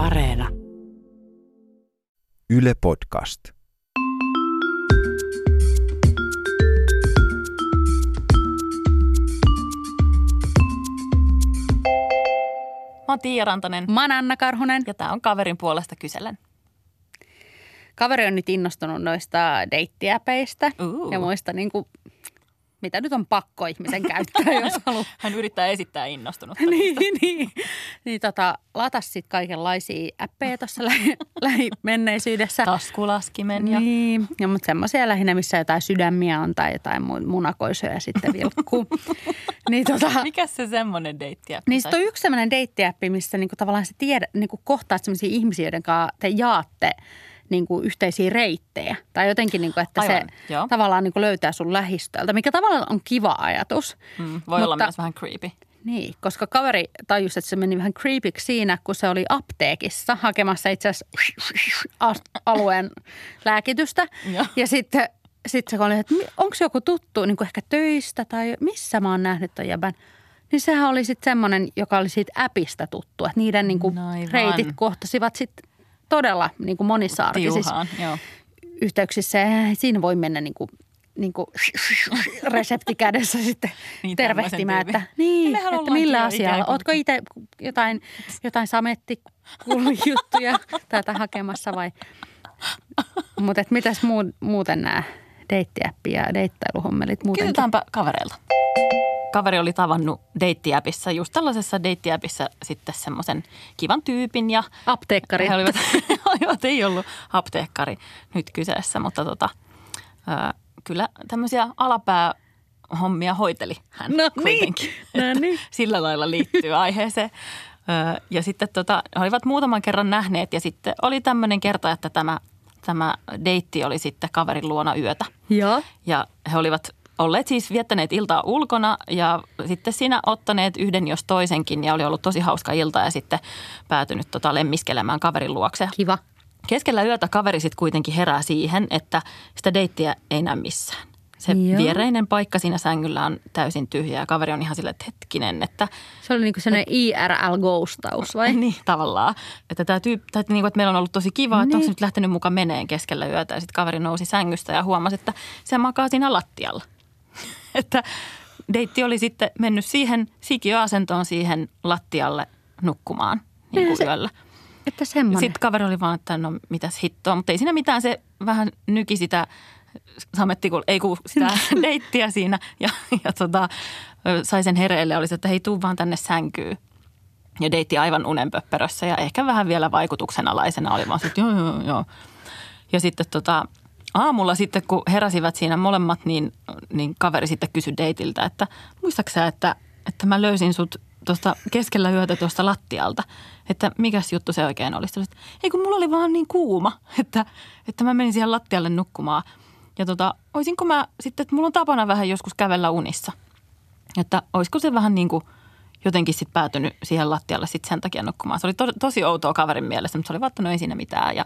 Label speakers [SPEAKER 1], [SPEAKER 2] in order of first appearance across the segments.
[SPEAKER 1] Areena.
[SPEAKER 2] Yle Podcast.
[SPEAKER 3] Mä oon Tiia Rantanen
[SPEAKER 4] Mä oon Anna Karhunen.
[SPEAKER 3] ja tää on kaverin puolesta kyselen.
[SPEAKER 4] Kaveri on nyt innostunut noista deittiäpeistä
[SPEAKER 3] Uu.
[SPEAKER 4] ja muista niin kuin, mitä nyt on pakko ihmisen käyttää, jos haluaa.
[SPEAKER 3] Hän yrittää esittää innostunutta.
[SPEAKER 4] niin, niin, niin tota, lata sitten kaikenlaisia appeja tuossa lähi, lähimenneisyydessä.
[SPEAKER 3] Taskulaskimen ja
[SPEAKER 4] Niin, ja, mutta semmoisia lähinnä, missä jotain sydämiä on tai jotain mu- munakoisoja sitten vilkkuu. niin tota,
[SPEAKER 3] mikä se semmonen deitti
[SPEAKER 4] Niin sitten on yksi sellainen deittiäppi, missä niinku tavallaan sä tiedä, niinku kohtaat sellaisia ihmisiä, joiden kanssa te jaatte niinku yhteisiä reittejä. Tai jotenkin, niinku, että
[SPEAKER 3] Aivan,
[SPEAKER 4] se
[SPEAKER 3] joo.
[SPEAKER 4] tavallaan niinku löytää sun lähistöltä, mikä tavallaan on kiva ajatus.
[SPEAKER 3] mm, Voi olla
[SPEAKER 4] Mutta-
[SPEAKER 3] myös vähän creepy.
[SPEAKER 4] Niin, koska kaveri tajusi, että se meni vähän creepiksi siinä, kun se oli apteekissa hakemassa itse asiassa as- alueen lääkitystä.
[SPEAKER 3] Joo.
[SPEAKER 4] Ja sitten sit se oli, että onko joku tuttu niin kuin ehkä töistä tai missä mä oon nähnyt ton jäbän. Niin sehän oli sitten semmoinen, joka oli siitä appista tuttu, että niiden niin kuin
[SPEAKER 3] No
[SPEAKER 4] reitit kohtasivat sitten todella niin kuin monissa arkisissa
[SPEAKER 3] Tiuhaan,
[SPEAKER 4] yhteyksissä. Ja siinä voi mennä niin kuin, niin kuin resepti kädessä sitten
[SPEAKER 3] Niin,
[SPEAKER 4] niin, tervehtimään, että, niin,
[SPEAKER 3] Mehän
[SPEAKER 4] että millä asialla. Ootko itse jotain, jotain samettijuttuja tätä hakemassa vai? Mutta mitäs muu, muuten nämä deittiäppi ja deittailuhommelit muutenkin?
[SPEAKER 3] Kysytäänpä kavereilta. Kaveri oli tavannut deittiäpissä, just tällaisessa deittiäpissä sitten semmoisen kivan tyypin ja
[SPEAKER 4] Apteekkari.
[SPEAKER 3] He olivat, olivat, ei ollut apteekkari nyt kyseessä, mutta tota, ää, kyllä tämmöisiä alapäähommia hoiteli hän
[SPEAKER 4] No niin,
[SPEAKER 3] kuitenkin.
[SPEAKER 4] no
[SPEAKER 3] Että
[SPEAKER 4] niin.
[SPEAKER 3] Sillä lailla liittyy aiheeseen. Ää, Ja sitten tota, he olivat muutaman kerran nähneet ja sitten oli tämmöinen kerta, että tämä, tämä deitti oli sitten kaverin luona yötä.
[SPEAKER 4] Joo.
[SPEAKER 3] Ja he olivat olleet siis viettäneet iltaa ulkona ja sitten siinä ottaneet yhden jos toisenkin ja oli ollut tosi hauska ilta ja sitten päätynyt tota lemmiskelemään kaverin luokse.
[SPEAKER 4] Kiva.
[SPEAKER 3] Keskellä yötä kaveri sitten kuitenkin herää siihen, että sitä deittiä ei näy missään. Se
[SPEAKER 4] Joo.
[SPEAKER 3] viereinen paikka siinä sängyllä on täysin tyhjä ja kaveri on ihan silleen, että hetkinen, että
[SPEAKER 4] Se oli niinku sellainen IRL-ghostaus vai?
[SPEAKER 3] niin, tavallaan. Että, tämä tyyppi, tai että, niin kuin, että meillä on ollut tosi kiva, niin. että onko se nyt lähtenyt mukaan meneen keskellä yötä. Ja sitten kaveri nousi sängystä ja huomasi, että se makaa siinä lattialla. että deitti oli sitten mennyt siihen sikiöasentoon siihen lattialle nukkumaan niin
[SPEAKER 4] Niin
[SPEAKER 3] kuin
[SPEAKER 4] se-
[SPEAKER 3] yöllä.
[SPEAKER 4] Että semmoinen.
[SPEAKER 3] Sitten kaveri oli vaan, että no mitäs hittoa, mutta ei siinä mitään. Se vähän nyki sitä sametti, kun ei kun sitä deittiä siinä ja, ja tota, sai sen hereille. Oli se, että hei tuu vaan tänne sänkyyn. Ja deitti aivan unenpöppärössä ja ehkä vähän vielä vaikutuksenalaisena oli vaan että joo, joo, joo. Ja sitten tota, aamulla sitten, kun heräsivät siinä molemmat, niin, niin kaveri sitten kysyi deitiltä, että muistatko sä, että, että mä löysin sut tuosta keskellä yötä tuosta lattialta, että mikäs juttu se oikein oli. Sitten, ei kun mulla oli vaan niin kuuma, että, että mä menin siihen lattialle nukkumaan. Ja tota, olisinko mä sitten, että mulla on tapana vähän joskus kävellä unissa. Että olisiko se vähän niin kuin jotenkin sitten päätynyt siihen lattialle sitten sen takia nukkumaan. Se oli to, tosi outoa kaverin mielestä, mutta se oli vaattanut ei siinä mitään. Ja,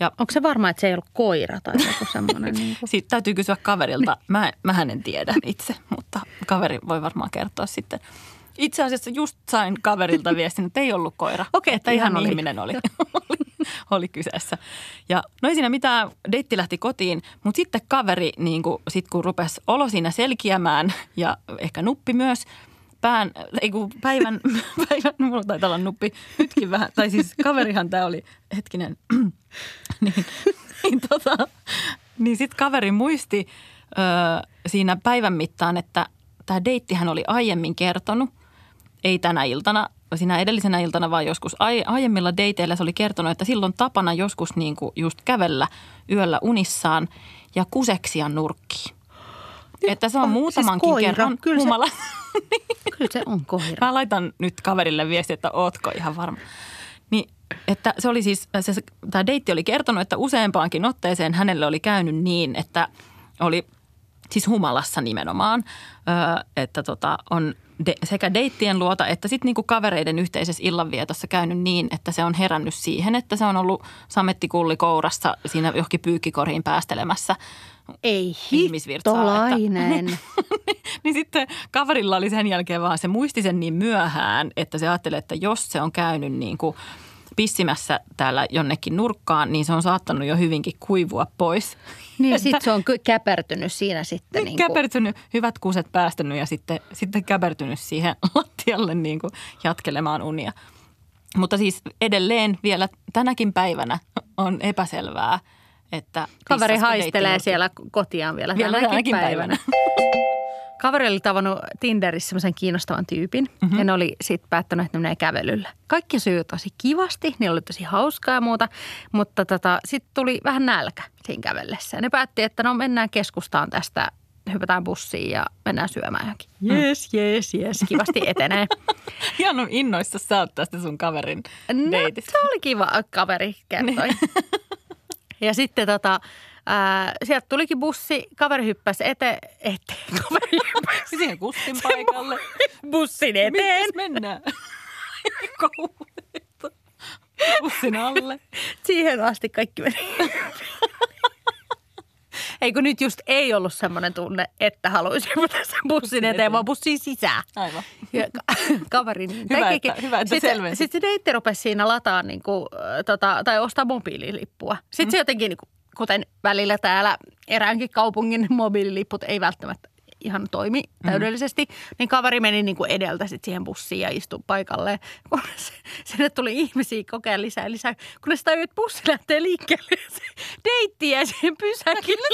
[SPEAKER 3] ja
[SPEAKER 4] Onko se varma, että se ei ollut koira tai joku semmoinen? niin kuin?
[SPEAKER 3] siitä täytyy kysyä kaverilta. Mä, mähän en tiedä itse, mutta kaveri voi varmaan kertoa sitten. Itse asiassa just sain kaverilta viestin, että ei ollut koira.
[SPEAKER 4] Okei,
[SPEAKER 3] että ihan
[SPEAKER 4] ihan oli.
[SPEAKER 3] ihminen oli, oli, oli kyseessä. Ja no ei siinä mitään, deitti lähti kotiin, mutta sitten kaveri, niin kun, sit kun rupesi olo siinä selkiämään ja ehkä nuppi myös, pään, ei kun päivän, päivän, mulla taitaa olla nuppi nytkin vähän, tai siis kaverihan tämä oli, hetkinen, niin, niin, tota, niin sitten kaveri muisti ö, siinä päivän mittaan, että tämä deittihän oli aiemmin kertonut, ei tänä iltana, siinä edellisenä iltana, vaan joskus ai, aiemmilla dateilla se oli kertonut, että silloin tapana joskus niin kuin just kävellä yöllä unissaan ja kuseksia nurkkiin. Että se on
[SPEAKER 4] Oh,
[SPEAKER 3] muutamankin
[SPEAKER 4] siis koira,
[SPEAKER 3] kerran
[SPEAKER 4] kyllä se-
[SPEAKER 3] humala.
[SPEAKER 4] Kyllä se on koira.
[SPEAKER 3] Mä laitan nyt kaverille viesti, että ootko ihan varma. Niin, että se oli siis, se, tämä deitti oli kertonut, että useampaankin otteeseen hänelle oli käynyt niin, että oli siis humalassa nimenomaan, että tota, on de, sekä deittien luota että sitten niinku kavereiden yhteisessä illanvietossa käynyt niin, että se on herännyt siihen, että se on ollut samettikulli kourassa siinä johonkin pyykkikoriin päästelemässä
[SPEAKER 4] Ei
[SPEAKER 3] että-
[SPEAKER 4] hittolainen.
[SPEAKER 3] niin sitten kaverilla oli sen jälkeen vaan, se muisti sen niin myöhään, että se ajatteli, että jos se on käynyt niin kuin pissimässä täällä jonnekin nurkkaan, niin se on saattanut jo hyvinkin kuivua pois.
[SPEAKER 4] Niin sitten se on käpertynyt siinä sitten.
[SPEAKER 3] Niin
[SPEAKER 4] niin
[SPEAKER 3] käpertynyt, hyvät kuuset päästänyt ja sitten, sitten käpertynyt siihen lattialle niin kuin jatkelemaan unia. Mutta siis edelleen vielä tänäkin päivänä on epäselvää, että
[SPEAKER 4] Kaveri haistelee siellä kotiaan vielä,
[SPEAKER 3] Vielä
[SPEAKER 4] tänäkin,
[SPEAKER 3] tänäkin
[SPEAKER 4] päivänä. Kaveri oli tavannut Tinderissä semmoisen kiinnostavan tyypin mm-hmm. ja ne oli sitten päättänyt, että ne menee kävelyllä. Kaikki sujuu tosi kivasti, ne oli tosi hauskaa ja muuta, mutta tota, sitten tuli vähän nälkä siinä kävellessä. Ja ne päätti, että no mennään keskustaan tästä, hypätään bussiin ja mennään syömään johonkin. Jees, jees, jees, kivasti etenee.
[SPEAKER 3] Ihan on innoissa sä oot tästä sun kaverin
[SPEAKER 4] No,
[SPEAKER 3] deitistä.
[SPEAKER 4] se oli kiva, kaveri kertoi. ja sitten tota, ää, sieltä tulikin bussi, kaveri hyppäsi eteen, eteen, kaveri hyppäsi
[SPEAKER 3] Siihen kustin paikalle.
[SPEAKER 4] bussin eteen.
[SPEAKER 3] Mitäs mennään? Kauheeta. Bussin alle.
[SPEAKER 4] Siihen asti kaikki meni. Ei kun nyt just ei ollut semmoinen tunne, että haluaisi hypätä sen bussin eteen, vaan bussin sisään.
[SPEAKER 3] Aivan.
[SPEAKER 4] Ja ka- kaveri niin
[SPEAKER 3] Hyvä, että- hyvä, että
[SPEAKER 4] sitten,
[SPEAKER 3] selvensit.
[SPEAKER 4] sitten se deitti rupesi siinä lataa niin kuin, tota, tai ostaa mobiililippua. Sitten mm. se jotenkin, niin kuin, kuten välillä täällä eräänkin kaupungin mobiililipput ei välttämättä ihan toimi täydellisesti, mm. niin kaveri meni niin kuin edeltä sit siihen bussiin ja istui paikalle. Kun se, sinne tuli ihmisiä kokea lisää ja lisää, kunnes tajui, että bussi lähtee liikkeelle. ja Se deitti jäi siihen pysäkille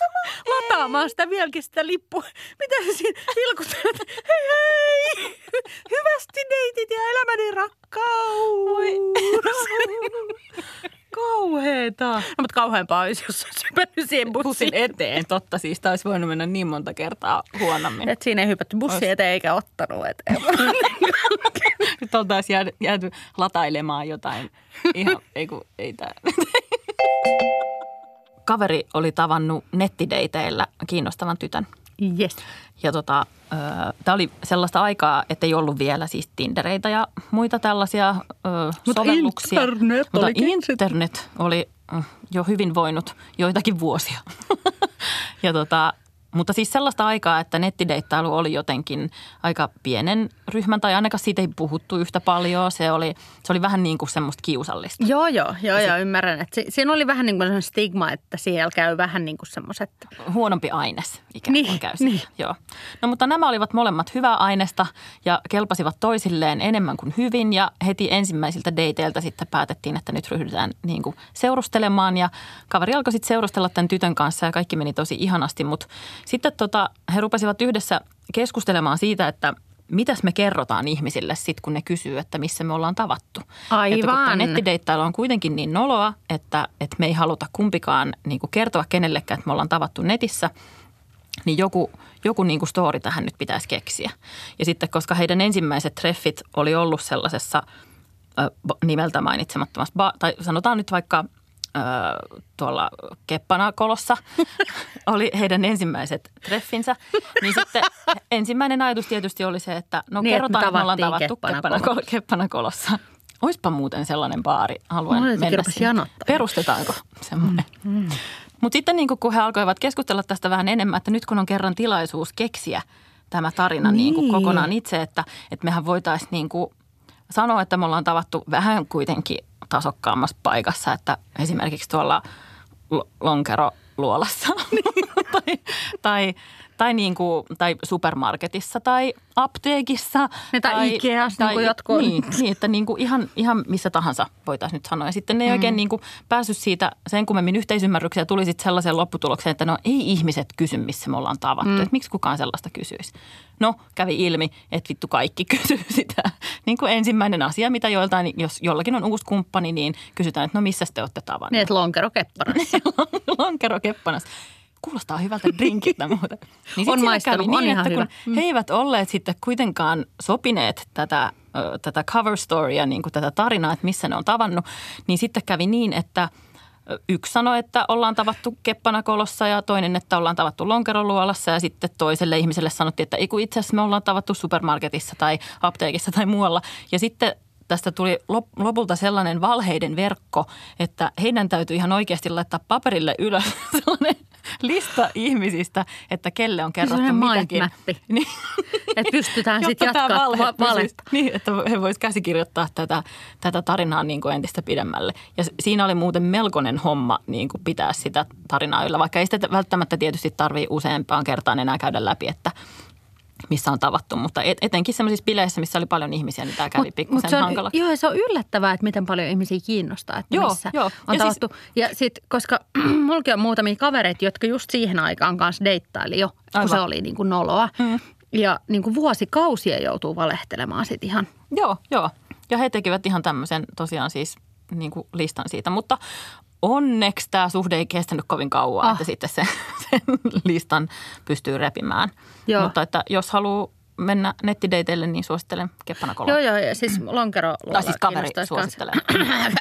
[SPEAKER 4] lataamaan sitä vieläkin sitä lippua. Mitä se siinä vilkuttaa, hei hei, hyvästi deitit ja elämäni rakkaus.
[SPEAKER 3] Kauheeta.
[SPEAKER 4] No, mutta kauheampaa olisi, jos olisi hypännyt siihen bussiin.
[SPEAKER 3] Bussin eteen, totta siis. Tämä olisi voinut mennä niin monta kertaa huonommin.
[SPEAKER 4] Et siinä ei hypätty bussiin eteen eikä ottanut eteen.
[SPEAKER 3] Nyt oltaisiin jääty, jääty latailemaan jotain. Ihan, ei kun, ei tää. Kaveri oli tavannut nettideiteillä kiinnostavan tytön.
[SPEAKER 4] yes.
[SPEAKER 3] Ja tota, tämä oli sellaista aikaa, että ei ollut vielä siis Tindereitä ja muita tällaisia ö,
[SPEAKER 4] Mutta
[SPEAKER 3] sovelluksia.
[SPEAKER 4] internet
[SPEAKER 3] Mutta internet oli jo hyvin voinut joitakin vuosia. ja tota, mutta siis sellaista aikaa, että nettideittailu oli jotenkin aika pienen ryhmän, tai ainakaan siitä ei puhuttu yhtä paljon. Se oli, se oli vähän niin kuin semmoista kiusallista.
[SPEAKER 4] Joo, joo, joo, joo ymmärrän. Että si- siinä oli vähän niin kuin stigma, että siellä käy vähän niin kuin semmoiset.
[SPEAKER 3] huonompi aines ikään kuin
[SPEAKER 4] Niin,
[SPEAKER 3] käy siellä.
[SPEAKER 4] niin.
[SPEAKER 3] Joo. No mutta nämä olivat molemmat hyvää aineesta ja kelpasivat toisilleen enemmän kuin hyvin ja heti ensimmäisiltä dateilta sitten päätettiin, että nyt ryhdytään niin kuin seurustelemaan ja kaveri alkoi sitten seurustella tämän tytön kanssa ja kaikki meni tosi ihanasti, mutta sitten tota, he rupesivat yhdessä keskustelemaan siitä, että mitäs me kerrotaan ihmisille sitten, kun ne kysyy, että missä me ollaan tavattu. Että kun
[SPEAKER 4] Aivan.
[SPEAKER 3] tämä nettideittailu on kuitenkin niin noloa, että, että me ei haluta kumpikaan niin kuin kertoa kenellekään, että me ollaan tavattu netissä, niin joku, joku niin kuin story tähän nyt pitäisi keksiä. Ja sitten, koska heidän ensimmäiset treffit oli ollut sellaisessa nimeltä mainitsemattomassa, ba- tai sanotaan nyt vaikka ö, tuolla Keppanakolossa oli heidän ensimmäiset treffinsä, niin sitten ensimmäinen ajatus tietysti oli se, että no
[SPEAKER 4] Niin,
[SPEAKER 3] kerrotaan, että me ollaan tavattu
[SPEAKER 4] Keppanakolossa.
[SPEAKER 3] Keppanakol- Keppanakolossa. Oispa muuten sellainen baari, haluan
[SPEAKER 4] jotenkin
[SPEAKER 3] mennä sinne. Perustetaanko semmoinen? Mm. Mutta sitten niin kun he alkoivat keskustella tästä vähän enemmän, että nyt kun on kerran tilaisuus keksiä tämä tarina niin. Niin kokonaan itse, että, että mehän voitaisiin niin kuin sanoa, että me ollaan tavattu vähän kuitenkin tasokkaammassa paikassa, että esimerkiksi tuolla lo- lonkeroluolassa tai, tai, tai, niin kuin, tai supermarketissa tai apteekissa.
[SPEAKER 4] Niin, tai Ikeassa, niin kuin jotkut on.
[SPEAKER 3] Niin, niin, että niin kuin ihan, ihan missä tahansa voitaisiin nyt sanoa. Ja sitten ne ei oikein niin kuin päässyt siitä sen kummemmin yhteisymmärrykseen ja tuli sitten sellaiseen lopputulokseen, että no ei ihmiset kysy, missä me ollaan tavattu. Mm. Että miksi kukaan sellaista kysyisi? No, kävi ilmi, että vittu kaikki kysyy sitä. Niin kuin ensimmäinen asia, mitä joiltain, jos jollakin on uusi kumppani, niin kysytään, että no missä te olette tavanneet?
[SPEAKER 4] Niin, että lonkero keppanassa.
[SPEAKER 3] lonkero keppanas. Kuulostaa hyvältä drinkiltä muuten. Niin
[SPEAKER 4] On maistanut,
[SPEAKER 3] kävi
[SPEAKER 4] on
[SPEAKER 3] niin,
[SPEAKER 4] ihan
[SPEAKER 3] että kun
[SPEAKER 4] hyvä. Mm.
[SPEAKER 3] he eivät olleet sitten kuitenkaan sopineet tätä, ö, tätä cover storya, niin kuin tätä tarinaa, että missä ne on tavannut, niin sitten kävi niin, että yksi sanoi, että ollaan tavattu Keppanakolossa ja toinen, että ollaan tavattu Lonkeroluolassa ja sitten toiselle ihmiselle sanottiin, että itse asiassa me ollaan tavattu supermarketissa tai apteekissa tai muualla. Ja sitten tästä tuli lop- lopulta sellainen valheiden verkko, että heidän täytyy ihan oikeasti laittaa paperille ylös sellainen lista ihmisistä, että kelle on kerrottu
[SPEAKER 4] Sellainen
[SPEAKER 3] mitäkin.
[SPEAKER 4] mindmappi.
[SPEAKER 3] Niin.
[SPEAKER 4] Että pystytään sitten jatkaa
[SPEAKER 3] valhe
[SPEAKER 4] valetta.
[SPEAKER 3] Niin, että he voisivat käsikirjoittaa tätä, tätä tarinaa niin kuin entistä pidemmälle. Ja siinä oli muuten melkoinen homma niin kuin pitää sitä tarinaa yllä, vaikka ei sitä välttämättä tietysti tarvitse useampaan kertaan enää käydä läpi, että missä on tavattu. Mutta et, etenkin sellaisissa bileissä, missä oli paljon ihmisiä, niin tämä kävi
[SPEAKER 4] Mut-
[SPEAKER 3] pikkusen
[SPEAKER 4] mut se on,
[SPEAKER 3] hankalaksi.
[SPEAKER 4] Joo, se on yllättävää, että miten paljon ihmisiä kiinnostaa, että
[SPEAKER 3] Joo,
[SPEAKER 4] missä
[SPEAKER 3] joo.
[SPEAKER 4] on
[SPEAKER 3] Ja siis-
[SPEAKER 4] tavattu. ja sitten, koska mullakin on muutamia kavereita, jotka just siihen aikaan kanssa deittaili jo, kun
[SPEAKER 3] Aivan.
[SPEAKER 4] se oli niin kuin noloa. Mm. Ja niin kuin vuosikausia joutuu valehtelemaan sitten ihan.
[SPEAKER 3] Joo, joo. Ja he tekivät ihan tämmöisen tosiaan siis niin kuin listan siitä, mutta onneksi tämä suhde ei kestänyt kovin kauan,
[SPEAKER 4] Ah.
[SPEAKER 3] että sitten sen, sen listan pystyy repimään.
[SPEAKER 4] Joo.
[SPEAKER 3] Mutta että jos haluaa mennä nettideiteille, niin suosittelen Keppana
[SPEAKER 4] Joo, joo, ja siis lonkero
[SPEAKER 3] Tai siis kaveri suosittelee.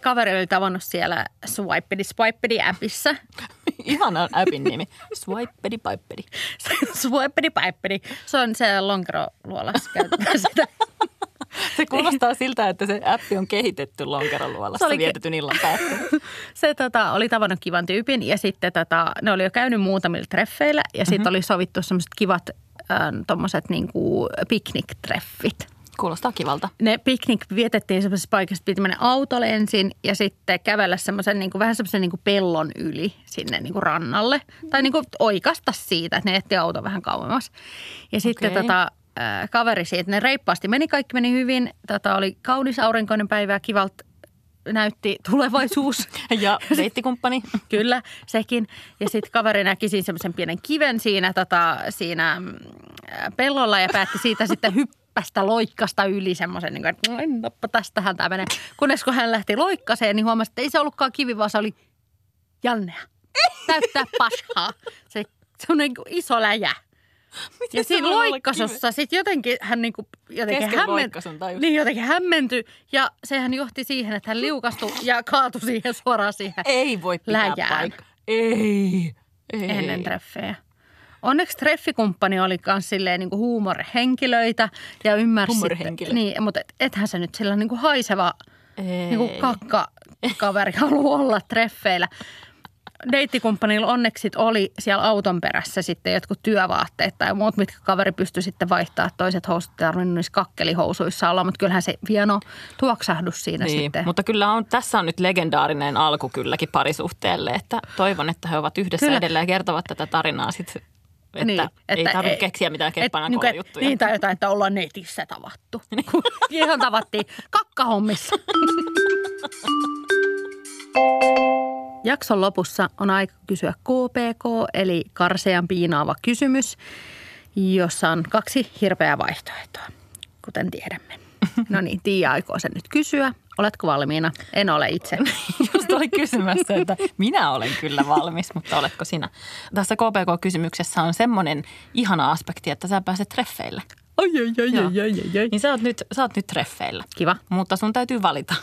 [SPEAKER 4] Kaveri oli tavannut siellä Swipedi Swipedi appissa.
[SPEAKER 3] Ihana appin nimi. Swipedi pipedi.
[SPEAKER 4] Swipedi Pipedi. Se on se lonkeroluolassa käytetään sitä.
[SPEAKER 3] Se kuulostaa siltä, että se appi on kehitetty lonkeroluolassa
[SPEAKER 4] Se oli
[SPEAKER 3] vietetyn illan päätteeksi.
[SPEAKER 4] Se tota, oli tavannut kivan tyypin ja sitten tota, ne oli jo käynyt muutamilla treffeillä ja sitten oli sovittu semmoiset kivat äh, tommoset niinku pikniktreffit.
[SPEAKER 3] Kuulostaa kivalta.
[SPEAKER 4] Ne piknik vietettiin semmoisessa paikassa, että piti mennä autolle ensin ja sitten kävellä semmoisen niinku, vähän semmoisen niinku pellon yli sinne niinku rannalle. Tai niinku oikasta siitä, että ne etti auto vähän kauemmas. Ja sitten
[SPEAKER 3] Okei.
[SPEAKER 4] tota, äh, kaveri siitä, ne reippaasti meni, kaikki meni hyvin. Tota, oli kaunis aurinkoinen päivä ja kivalta näytti tulevaisuus.
[SPEAKER 3] Ja deittikumppani.
[SPEAKER 4] Kyllä, sekin. Ja sitten kaveri näki siinä semmoisen pienen kiven siinä, tota, siinä mm, pellolla ja päätti siitä sitten hyppästä loikkasta yli semmoisen, niin kuin, että "Noin, noppa, tästähän tämä menee. Kunnes kun hän lähti loikkaseen, niin huomasi, että ei se ollutkaan kivi, vaan se oli jannea. Täyttää pashaa. Se, se on niin kuin iso läjä.
[SPEAKER 3] Miten
[SPEAKER 4] Ja siinä loikkasussa sitten jotenkin hän niinku, jotenkin, hämmen, niin jotenkin hämmentyi ja sehän johti siihen, että hän liukastui ja kaatui siihen suoraan siihen
[SPEAKER 3] Ei voi pitää
[SPEAKER 4] Läjään.
[SPEAKER 3] paikkaa. Ei. Ei.
[SPEAKER 4] ennen treffejä. Onneksi treffikumppani oli myös silleen niin huumorihenkilöitä ja ymmärsi.
[SPEAKER 3] Huumorihenkilö.
[SPEAKER 4] Niin, mutta et, ethän se nyt sillä niin kuin haiseva
[SPEAKER 3] Ei.
[SPEAKER 4] niin kuin kakka kaveri halua olla treffeillä. Deittikumpanilla onneksi oli siellä auton perässä sitten jotkut työvaatteet tai muut, mitkä kaveri pystyi sitten vaihtaa. Toiset housut ei tarvinnut niissä kakkelihousuissa olla, mutta kyllähän se hieno tuoksahdus siinä
[SPEAKER 3] Niin,
[SPEAKER 4] sitten.
[SPEAKER 3] mutta kyllä on, tässä on nyt legendaarinen alku kylläkin parisuhteelle, että toivon, että he ovat yhdessä
[SPEAKER 4] Kyllä.
[SPEAKER 3] edelleen ja kertovat tätä tarinaa sitten, että,
[SPEAKER 4] Niin,
[SPEAKER 3] niin,
[SPEAKER 4] että
[SPEAKER 3] ei tarvitse
[SPEAKER 4] ei-
[SPEAKER 3] keksiä mitään
[SPEAKER 4] niinku, et-
[SPEAKER 3] juttuja.
[SPEAKER 4] Niin, tai jotain, että ollaan netissä tavattu. Ihan tavattiin kakkahommissa. Jakson lopussa on aika kysyä KPK, eli karsean piinaava kysymys, jossa on kaksi hirveää vaihtoehtoa, kuten tiedämme. No niin, Tiia aikoo sen nyt kysyä. Oletko valmiina? En ole itse.
[SPEAKER 3] Just oli kysymässä, että minä olen kyllä valmis, mutta oletko sinä? Tässä KPK-kysymyksessä on semmoinen ihana aspekti, että sä pääset treffeille.
[SPEAKER 4] Ai, ai, ai, ai, ai, ai, ai.
[SPEAKER 3] Niin sä oot nyt, sä oot nyt treffeillä.
[SPEAKER 4] Kiva.
[SPEAKER 3] Mutta sun täytyy valita,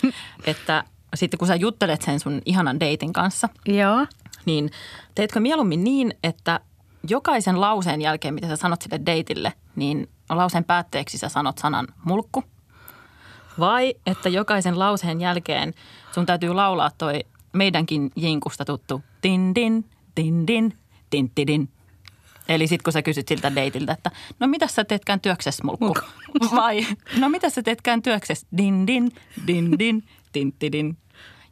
[SPEAKER 3] että sitten kun sä juttelet sen sun ihanan deitin kanssa,
[SPEAKER 4] Joo.
[SPEAKER 3] niin teetkö mieluummin niin, että jokaisen lauseen jälkeen, mitä sä sanot sille deitille, niin lauseen päätteeksi sä sanot sanan mulkku? Vai että jokaisen lauseen jälkeen sun täytyy laulaa toi meidänkin jinkusta tuttu din din, din din, din din. Eli sitten kun sä kysyt siltä deitiltä, että no mitä sä teetkään työksessä mulkku? Vai no mitä sä teetkään työksessä din din, din din, din din.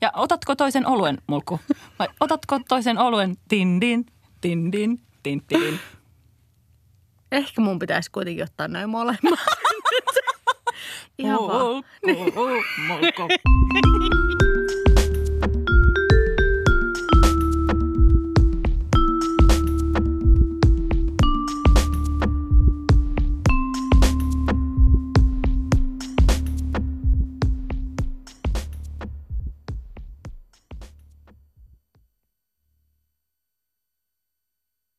[SPEAKER 3] Ja otatko toisen oluen mulkku? Vai otatko toisen oluen din din, din din, din din.
[SPEAKER 4] Ehkä mun pitäisi kuitenkin ottaa noin molemmat. Ihan vaan.
[SPEAKER 3] Mulkku, mulkku.